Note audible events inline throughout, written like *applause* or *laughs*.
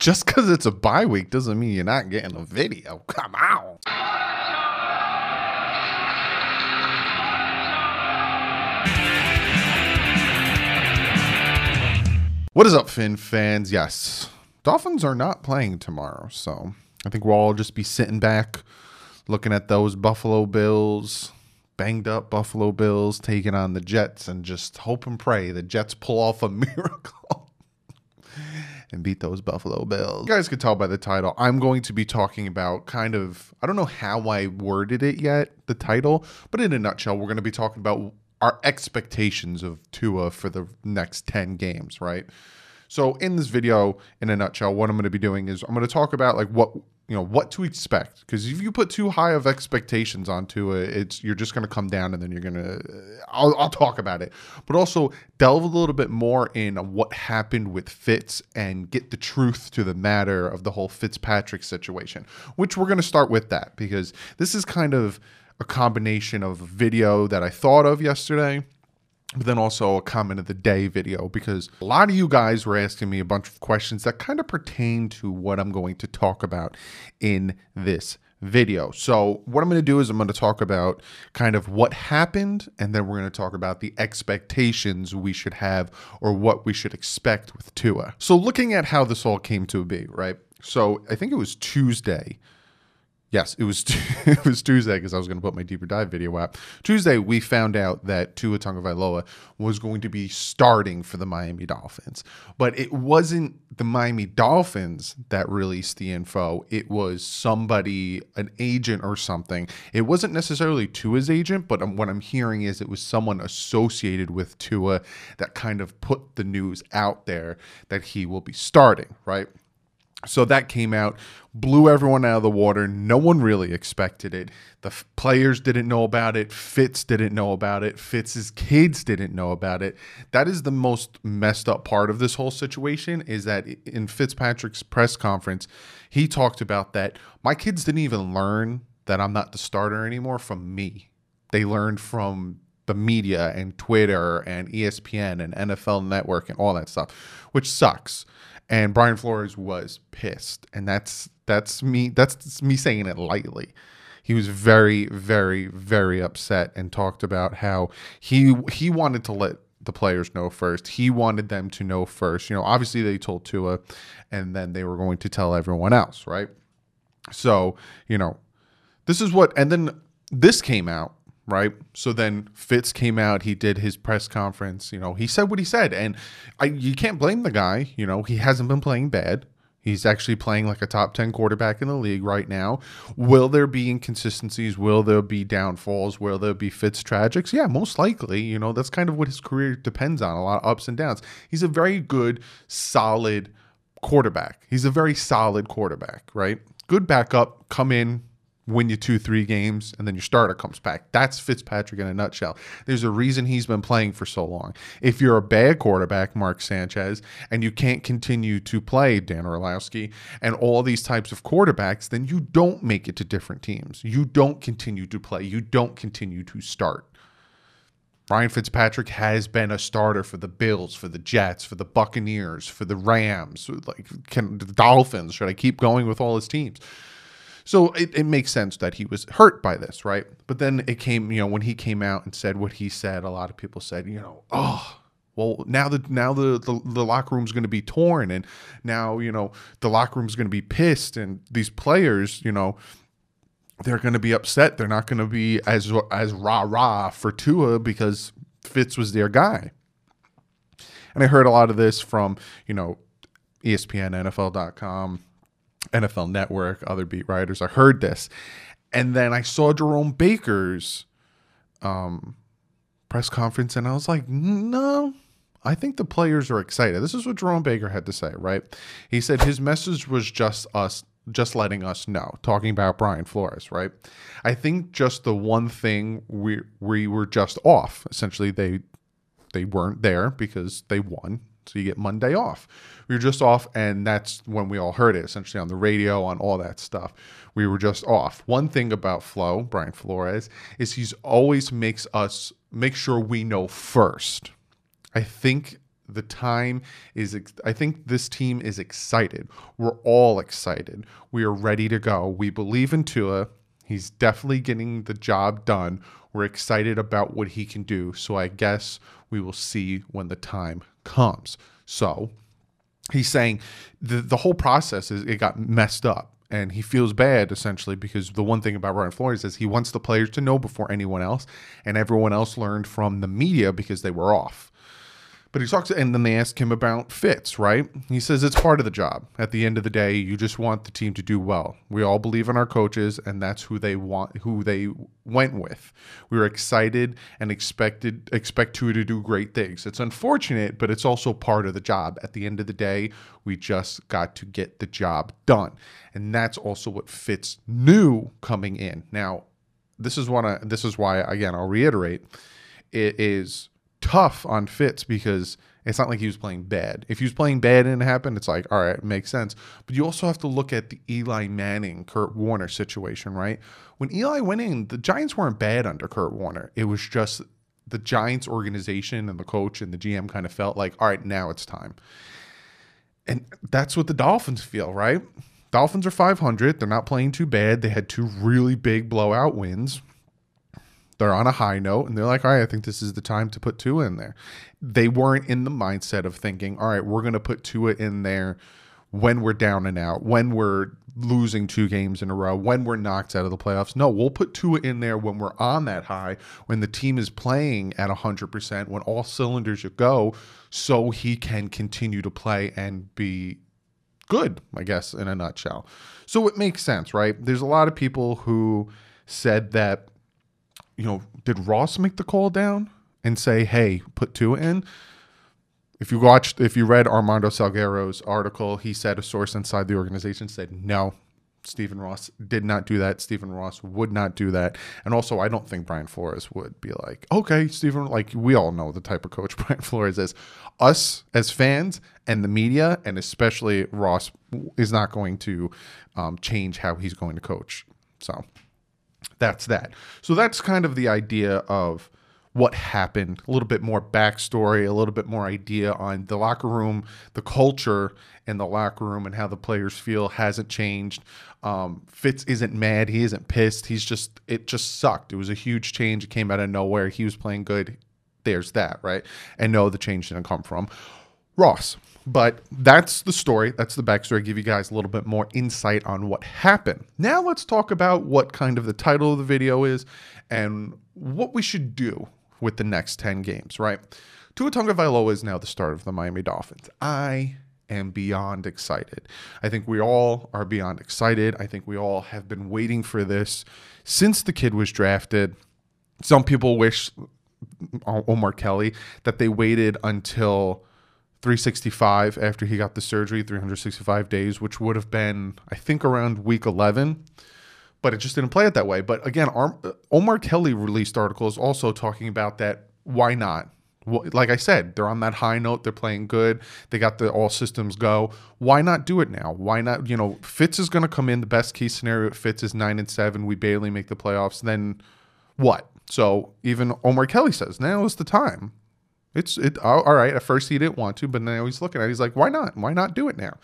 Just because it's a bye week doesn't mean you're not getting a video. *laughs* Come on. What is up, Finn fans? Yes, Dolphins are not playing tomorrow, so I think we'll all just be sitting back looking at those Buffalo Bills, banged up Buffalo Bills taking on the Jets, and just hope and pray the Jets pull off a *laughs* miracle and beat those Buffalo Bills. You guys could tell by the title, I'm going to be talking about kind of, I don't know how I worded it yet, the title, but in a nutshell, we're going to be talking about our expectations of Tua for the next 10 games, right? So in this video, in a nutshell, what I'm going to be doing is I'm going to talk about like what you know what to expect because if you put too high of expectations onto it, it's you're just going to come down and then you're going to. I'll, I'll talk about it, but also delve a little bit more in what happened with Fitz and get the truth to the matter of the whole Fitzpatrick situation, which we're going to start with that because this is kind of a combination of a video that I thought of yesterday, but then also a comment of the day video because a lot of you guys were asking me a bunch of questions that kind of pertain to what I'm going to talk about in this video. So, what I'm going to do is I'm going to talk about kind of what happened, and then we're going to talk about the expectations we should have or what we should expect with Tua. So, looking at how this all came to be, right? So, I think it was Tuesday. Yes, it was *laughs* it was Tuesday because I was going to put my deeper dive video up. Tuesday, we found out that Tua Tagovailoa was going to be starting for the Miami Dolphins, but it wasn't the Miami Dolphins that released the info. It was somebody, an agent or something. It wasn't necessarily Tua's agent, but um, what I'm hearing is it was someone associated with Tua that kind of put the news out there that he will be starting. Right. So that came out, blew everyone out of the water. No one really expected it. The f- players didn't know about it. Fitz didn't know about it. Fitz's kids didn't know about it. That is the most messed up part of this whole situation is that in Fitzpatrick's press conference, he talked about that my kids didn't even learn that I'm not the starter anymore from me. They learned from the media and Twitter and ESPN and NFL Network and all that stuff, which sucks and Brian Flores was pissed, and that's that's me that's me saying it lightly. He was very, very, very upset and talked about how he he wanted to let the players know first. He wanted them to know first. You know, obviously they told Tua, and then they were going to tell everyone else, right? So you know, this is what, and then this came out right? So then Fitz came out, he did his press conference, you know, he said what he said and I you can't blame the guy, you know, he hasn't been playing bad. He's actually playing like a top 10 quarterback in the league right now. Will there be inconsistencies? Will there be downfalls? Will there be Fitz tragics? Yeah, most likely. You know, that's kind of what his career depends on a lot of ups and downs. He's a very good, solid quarterback. He's a very solid quarterback, right? Good backup, come in, win you two, three games, and then your starter comes back. That's Fitzpatrick in a nutshell. There's a reason he's been playing for so long. If you're a bad quarterback, Mark Sanchez, and you can't continue to play Dan Orlovsky and all these types of quarterbacks, then you don't make it to different teams. You don't continue to play. You don't continue to start. Ryan Fitzpatrick has been a starter for the Bills, for the Jets, for the Buccaneers, for the Rams, like can, the Dolphins. Should I keep going with all his teams? So it, it makes sense that he was hurt by this, right? But then it came, you know, when he came out and said what he said, a lot of people said, you know, oh, well now the now the the, the locker room's going to be torn and now you know the locker room's going to be pissed and these players you know they're going to be upset they're not going to be as as rah rah for Tua because Fitz was their guy and I heard a lot of this from you know ESPN NFL.com NFL Network, other beat writers. I heard this. And then I saw Jerome Baker's um, press conference, and I was like, no, I think the players are excited. This is what Jerome Baker had to say, right? He said his message was just us, just letting us know, talking about Brian Flores, right? I think just the one thing we we were just off. Essentially, they they weren't there because they won so you get Monday off. We were just off, and that's when we all heard it, essentially on the radio, on all that stuff. We were just off. One thing about Flo, Brian Flores, is he's always makes us make sure we know first. I think The time is, I think this team is excited. We're all excited. We are ready to go. We believe in Tua. He's definitely getting the job done. We're excited about what he can do. So I guess we will see when the time comes. So he's saying the the whole process is it got messed up and he feels bad essentially because the one thing about Brian Flores is he wants the players to know before anyone else and everyone else learned from the media because they were off. But he talks, and then they ask him about Fitz, right? He says it's part of the job. At the end of the day, you just want the team to do well. We all believe in our coaches, and that's who they want, who they went with. We were excited and expected expect Tua to do great things. It's unfortunate, but it's also part of the job. At the end of the day, we just got to get the job done, and that's also what Fitz knew coming in. Now, this is one. This is why again I'll reiterate. It is tough on Fitz because it's not like he was playing bad. If he was playing bad and it happened, it's like, all right, it makes sense. But you also have to look at the Eli Manning, Kurt Warner situation, right? When Eli went in, the Giants weren't bad under Kurt Warner. It was just the Giants organization and the coach and the GM kind of felt like, all right, now it's time. And that's what the Dolphins feel, right? Dolphins are 500. They're not playing too bad. They had two really big blowout wins they're on a high note and they're like, all right, I think this is the time to put Tua in there. They weren't in the mindset of thinking, all right, we're going to put Tua in there when we're down and out, when we're losing two games in a row, when we're knocked out of the playoffs. No, we'll put Tua in there when we're on that high, when the team is playing at 100%, when all cylinders go, so he can continue to play and be good, I guess, in a nutshell. So it makes sense, right? There's a lot of people who said that you know, did Ross make the call down and say, "Hey, put Tua in"? If you watched, if you read Armando Salguero's article, he said a source inside the organization said no. Stephen Ross did not do that. Stephen Ross would not do that. And also, I don't think Brian Flores would be like, okay, Stephen, like we all know the type of coach *laughs* Brian Flores is. Us as fans and the media, and especially Ross, is not going to um, change how he's going to coach. So that's that. So that's kind of the idea of what happened, a little bit more backstory, a little bit more idea on the locker room, the culture in the locker room, and how the players feel hasn't changed. Um, Fitz isn't mad, he isn't pissed. He's just it just sucked. It was a huge change. It came out of nowhere. He was playing good. There's that, right? And no, the change didn't come from Ross. But that's the story. That's the backstory. Give you guys a little bit more insight on what happened. Now let's talk about what kind of the title of the video is and what we should do with the next 10 games, right? Tua Tagovailoa is now the start of the Miami Dolphins. I am beyond excited. I think we all are beyond excited. I think we all have been waiting for this since the kid was drafted. Some people wish uh, Omar Kelly that they waited until 365 after he got the surgery, 365 days, which would have been, I think, around week 11. But it just didn't play it that way. But again, uh, Omar Kelly released articles also talking about that. Why not? Like I said, they're on that high note. They're playing good. They got the all systems go. Why not do it now? Why not? You know, Fitz is going to come in. The best case scenario, Fitz is nine and seven. We barely make the playoffs. Then what? So even Omar Kelly says now is the time. It's it oh, all right. At first he didn't want to, but now he's looking at it. He's like, why not? Why not do it now?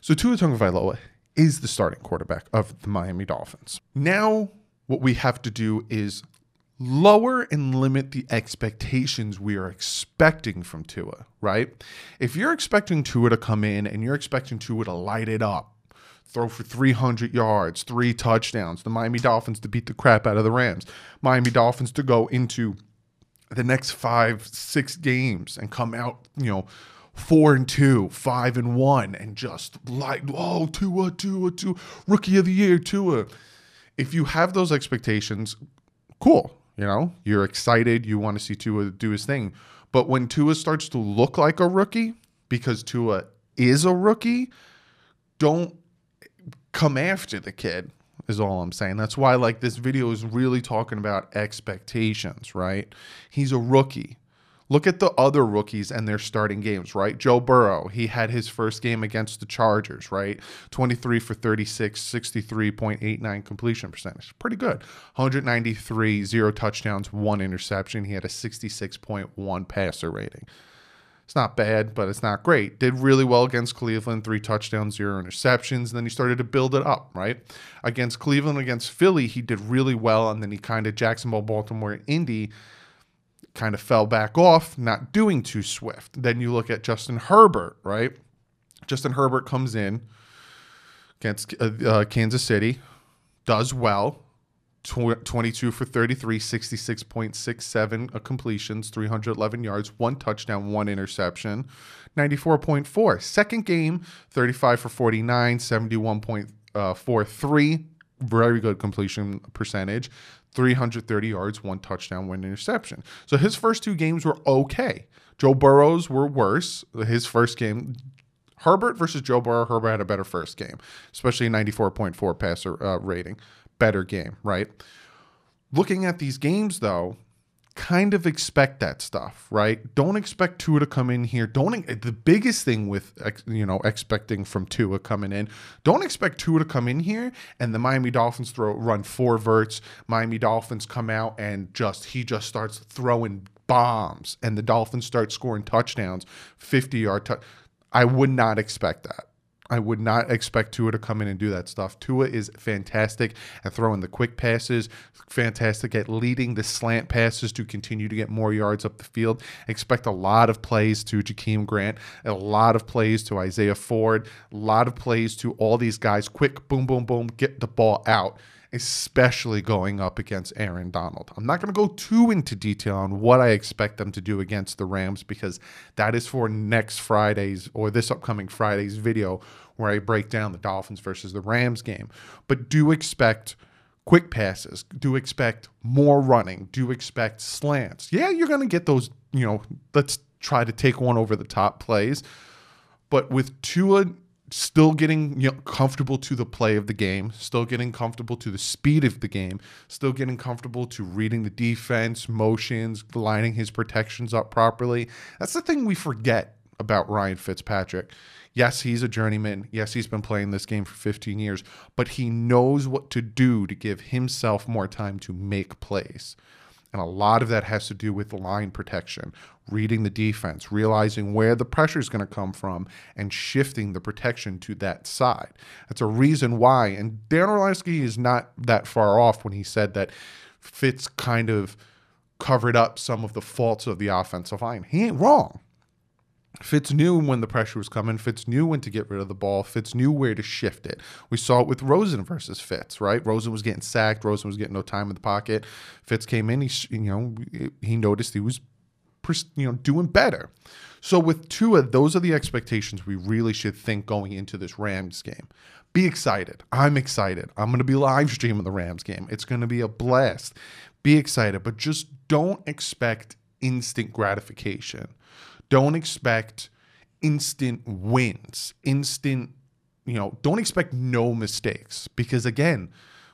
So Tua Tagovailoa is the starting quarterback of the Miami Dolphins. Now what we have to do is lower and limit the expectations we are expecting from Tua, right? If you're expecting Tua to come in and you're expecting Tua to light it up, throw for 300 yards, three touchdowns, the Miami Dolphins to beat the crap out of the Rams, Miami Dolphins to go into the next five, six games and come out, you know, four and two, five and one, and just like, oh, Tua, Tua, Tua, rookie of the year, Tua. If you have those expectations, cool. You know, you're excited, you want to see Tua do his thing. But when Tua starts to look like a rookie, because Tua is a rookie, don't come after the kid is all I'm saying. That's why like this video is really talking about expectations, right? He's a rookie. Look at the other rookies and their starting games, right? Joe Burrow, he had his first game against the Chargers, right? 23 for 36, 63.89 completion percentage. Pretty good. 193, zero touchdowns, one interception. He had a 66.1 passer rating. It's not bad, but it's not great. Did really well against Cleveland, three touchdowns, zero interceptions. And then he started to build it up, right? Against Cleveland, against Philly, he did really well. And then he kind of Jacksonville, Baltimore, Indy kind of fell back off, not doing too swift. Then you look at Justin Herbert, right? Justin Herbert comes in against uh, uh, Kansas City, does well, 22 for 33, 66.67 completions, 311 yards, one touchdown, one interception, 94.4. Second game, 35 for 49, 71.43. Very good completion percentage. 330 yards, one touchdown, one interception. So his first two games were okay. Joe Burrow's were worse. His first game, Herbert versus Joe Burrow, Herbert had a better first game, especially 94.4 passer uh, rating. Better game, right? Looking at these games, though, kind of expect that stuff, right? Don't expect Tua to come in here. Don't the biggest thing with you know expecting from Tua coming in. Don't expect Tua to come in here and the Miami Dolphins throw run four verts. Miami Dolphins come out and just he just starts throwing bombs and the Dolphins start scoring touchdowns, 50 yard touch. I would not expect that. I would not expect Tua to come in and do that stuff. Tua is fantastic at throwing the quick passes, fantastic at leading the slant passes to continue to get more yards up the field. Expect a lot of plays to Jakeem Grant, a lot of plays to Isaiah Ford, a lot of plays to all these guys. Quick, boom, boom, boom, get the ball out especially going up against Aaron Donald. I'm not going to go too into detail on what I expect them to do against the Rams because that is for next Friday's or this upcoming Friday's video where I break down the Dolphins versus the Rams game. But do expect quick passes, do expect more running, do expect slants. Yeah, you're going to get those, you know, let's try to take one over the top plays. But with Tua still getting you know, comfortable to the play of the game, still getting comfortable to the speed of the game, still getting comfortable to reading the defense, motions, lining his protections up properly. That's the thing we forget about Ryan Fitzpatrick. Yes, he's a journeyman. Yes, he's been playing this game for 15 years, but he knows what to do to give himself more time to make plays. And a lot of that has to do with line protection, reading the defense, realizing where the pressure is going to come from, and shifting the protection to that side. That's a reason why. And Dan Orlovsky is not that far off when he said that Fitz kind of covered up some of the faults of the offensive line. He ain't wrong. Fitz knew when the pressure was coming. Fitz knew when to get rid of the ball. Fitz knew where to shift it. We saw it with Rosen versus Fitz, right? Rosen was getting sacked. Rosen was getting no time in the pocket. Fitz came in. He, you know, he noticed he was, you know, doing better. So with Tua, those are the expectations we really should think going into this Rams game. Be excited. I'm excited. I'm going to be live streaming the Rams game. It's going to be a blast. Be excited, but just don't expect instant gratification don't expect instant wins, instant, you know, don't expect no mistakes because again,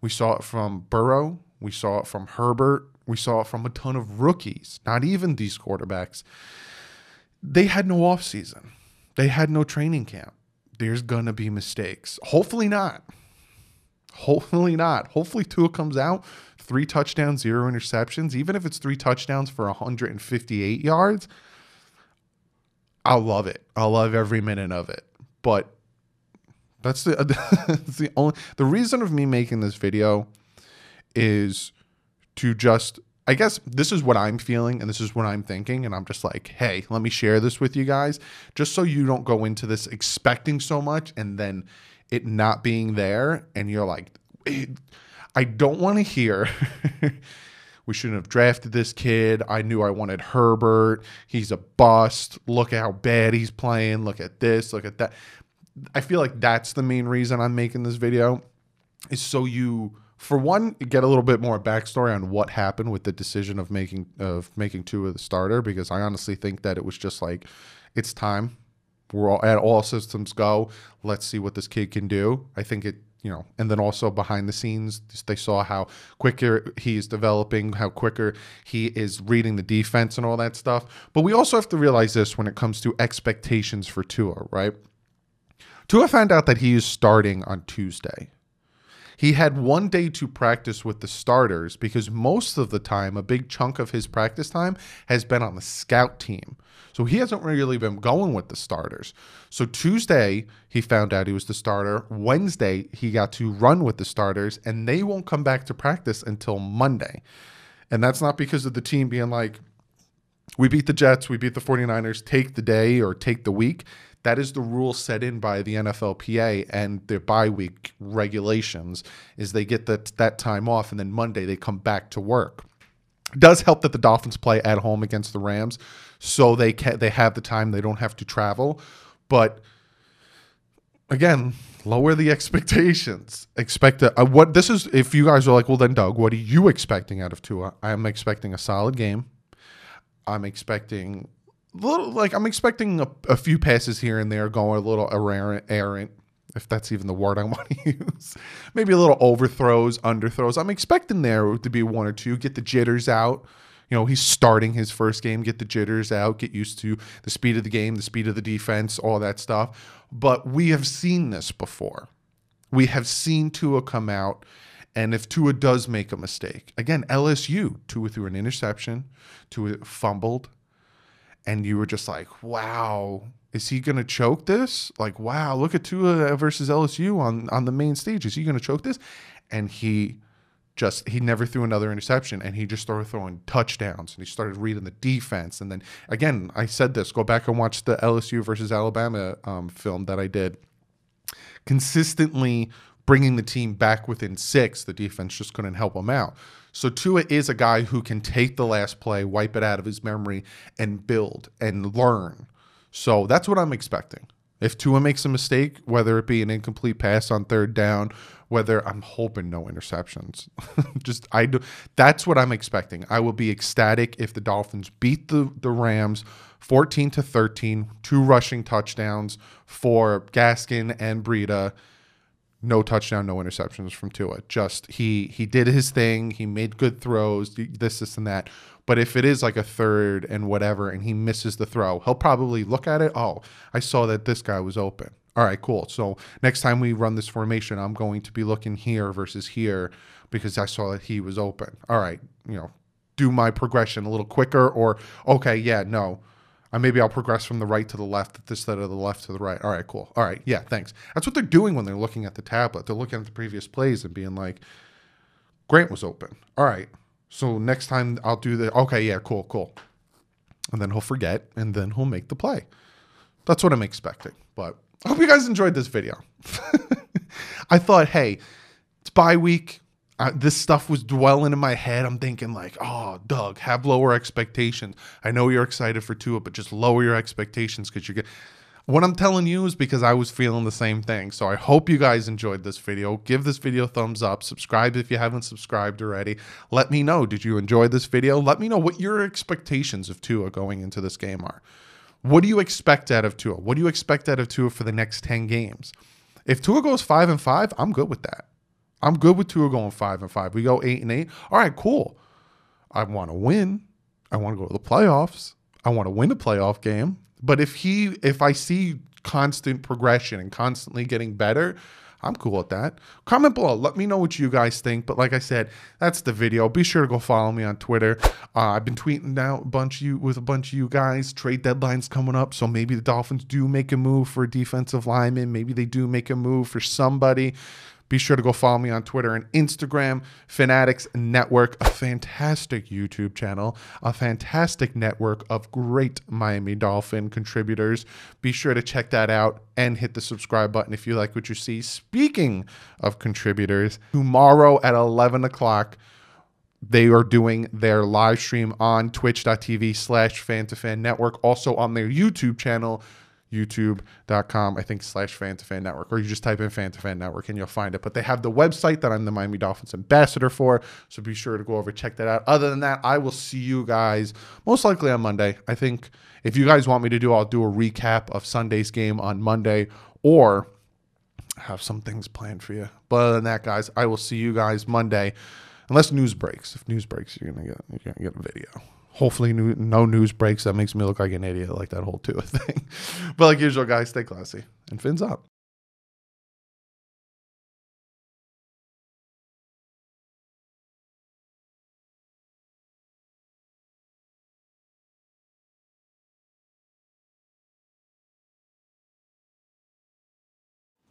we saw it from Burrow, we saw it from Herbert, we saw it from a ton of rookies, not even these quarterbacks. They had no offseason. They had no training camp. There's going to be mistakes. Hopefully not. Hopefully not. Hopefully Tua comes out, three touchdowns, zero interceptions. Even if it's three touchdowns for 158 yards, I'll love it. I'll love every minute of it. But that's the *laughs* that's the only the reason of me making this video is to just I guess this is what I'm feeling and this is what I'm thinking and I'm just like, "Hey, let me share this with you guys just so you don't go into this expecting so much and then it not being there and you're like I don't want to hear *laughs* we shouldn't have drafted this kid. I knew I wanted Herbert. He's a bust. Look at how bad he's playing. Look at this. Look at that. I feel like that's the main reason I'm making this video is so you for one get a little bit more backstory on what happened with the decision of making of making Tua of the starter because I honestly think that it was just like it's time. We're all at all systems go. Let's see what this kid can do. I think it you know, and then also behind the scenes, they saw how quicker he's developing, how quicker he is reading the defense and all that stuff. But we also have to realize this when it comes to expectations for Tua, right? Tua found out that he is starting on Tuesday. He had one day to practice with the starters because most of the time, a big chunk of his practice time has been on the scout team. So he hasn't really been going with the starters. So Tuesday, he found out he was the starter. Wednesday, he got to run with the starters, and they won't come back to practice until Monday. And that's not because of the team being like, we beat the Jets, we beat the 49ers, take the day or take the week. That is the rule set in by the NFLPA and their bye week regulations is they get that that time off and then Monday they come back to work. It does help that the Dolphins play at home against the Rams, so they can they have the time they don't have to travel, but again, lower the expectations. Expect a, what this is. If you guys are like, well, then Doug, what are you expecting out of Tua? I'm expecting a solid game. I'm expecting little like I'm expecting a, a, few passes here and there going a little errant, errant, if that's even the word I *laughs* want to use. Maybe a little overthrows, underthrows. I'm expecting there to be one or two. Get the jitters out. You know, he's starting his first game. Get the jitters out. Get used to the speed of the game, the speed of the defense, all that stuff. But we have seen this before. We have seen Tua come out. And if Tua does make a mistake, again, LSU, Tua threw an interception, Tua fumbled, and you were just like, wow, is he going to choke this? Like, wow, look at Tua versus LSU on on the main stage. Is he going to choke this? And he just he never threw another interception and he just started throwing touchdowns and he started reading the defense and then again i said this go back and watch the lsu versus alabama um, film that i did consistently bringing the team back within six the defense just couldn't help him out so Tua is a guy who can take the last play, wipe it out of his memory, and build and learn. So that's what I'm expecting. If Tua makes a mistake, whether it be an incomplete pass on third down, whether I'm hoping no interceptions, *laughs* just I do. That's what I'm expecting. I will be ecstatic if the Dolphins beat the the Rams 14 to 13, two rushing touchdowns for Gaskin and Breida no touchdown, no interceptions from Tua. Just he he did his thing. He made good throws, this, this, and that. But if it is like a third and whatever, and he misses the throw, he'll probably look at it. Oh, I saw that this guy was open. All right, cool. So next time we run this formation, I'm going to be looking here versus here because I saw that he was open. All right, you know, do my progression a little quicker, or okay, yeah, no uh, maybe I'll progress from the right to the left instead of the left to the right. All right, cool. All right, yeah, thanks. That's what they're doing when they're looking at the tablet. They're looking at the previous plays and being like, Grant was open. All right, so next time I'll do the, okay, yeah, cool, cool. And then he'll forget and then he'll make the play. That's what I'm expecting. But I hope you guys enjoyed this video. *laughs* I thought, hey, it's bye week this stuff was dwelling in my head. I'm thinking like, oh, Doug, have lower expectations. I know you're excited for Tua, but just lower your expectations because you're. Get- what I'm telling you is because I was feeling the same thing. So I hope you guys enjoyed this video. Give this video a thumbs up. Subscribe if you haven't subscribed already. Let me know. Did you enjoy this video? Let me know what your expectations of Tua going into this game are. What do you expect out of Tua? What do you expect out of Tua for the next 10 games? If Tua goes 5 and 5, I'm good with that. I'm good with Tua going five and five. We go eight and eight. All right, cool. I want to win. I want to go to the playoffs. I want to win a playoff game. But if he, if I see constant progression and constantly getting better, I'm cool with that. Comment below. Let me know what you guys think. But like I said, that's the video. Be sure to go follow me on Twitter. Uh, I've been tweeting out a bunch you with a bunch of you guys. Trade deadlines coming up, so maybe the Dolphins do make a move for a defensive lineman. Maybe they do make a move for somebody. Be sure to go follow me on Twitter and Instagram, Fanatics Network, a fantastic YouTube channel, a fantastic network of great Miami Dolphin contributors. Be sure to check that out and hit the subscribe button if you like what you see. Speaking of contributors, tomorrow at 11 o'clock, they are doing their live stream on twitch.tv slash fan to fan network, also on their YouTube channel youtube.com, I think, slash fan to fan network, or you just type in fan to fan network and you'll find it. But they have the website that I'm the Miami Dolphins ambassador for. So be sure to go over, check that out. Other than that, I will see you guys most likely on Monday. I think if you guys want me to do, I'll do a recap of Sunday's game on Monday or have some things planned for you. But other than that, guys, I will see you guys Monday. Unless news breaks. If news breaks, you're gonna get you're gonna get a video hopefully new, no news breaks that makes me look like an idiot, like that whole Tua *laughs* thing. but like usual, guys, stay classy and fins up.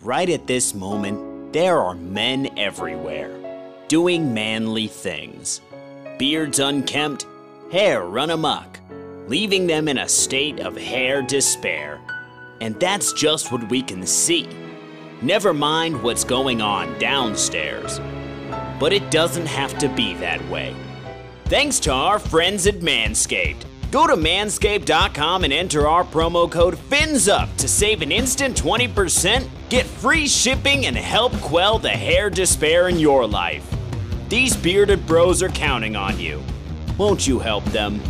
Right at this moment, there are men everywhere, doing manly things. Beards unkempt, hair run amok, leaving them in a state of hair despair. And that's just what we can see. Never mind what's going on downstairs. But it doesn't have to be that way. Thanks to our friends at Manscaped. Go to manscaped.com and enter our promo code FINSUP to save an instant 20%, get free shipping, and help quell the hair despair in your life. These bearded bros are counting on you. Won't you help them?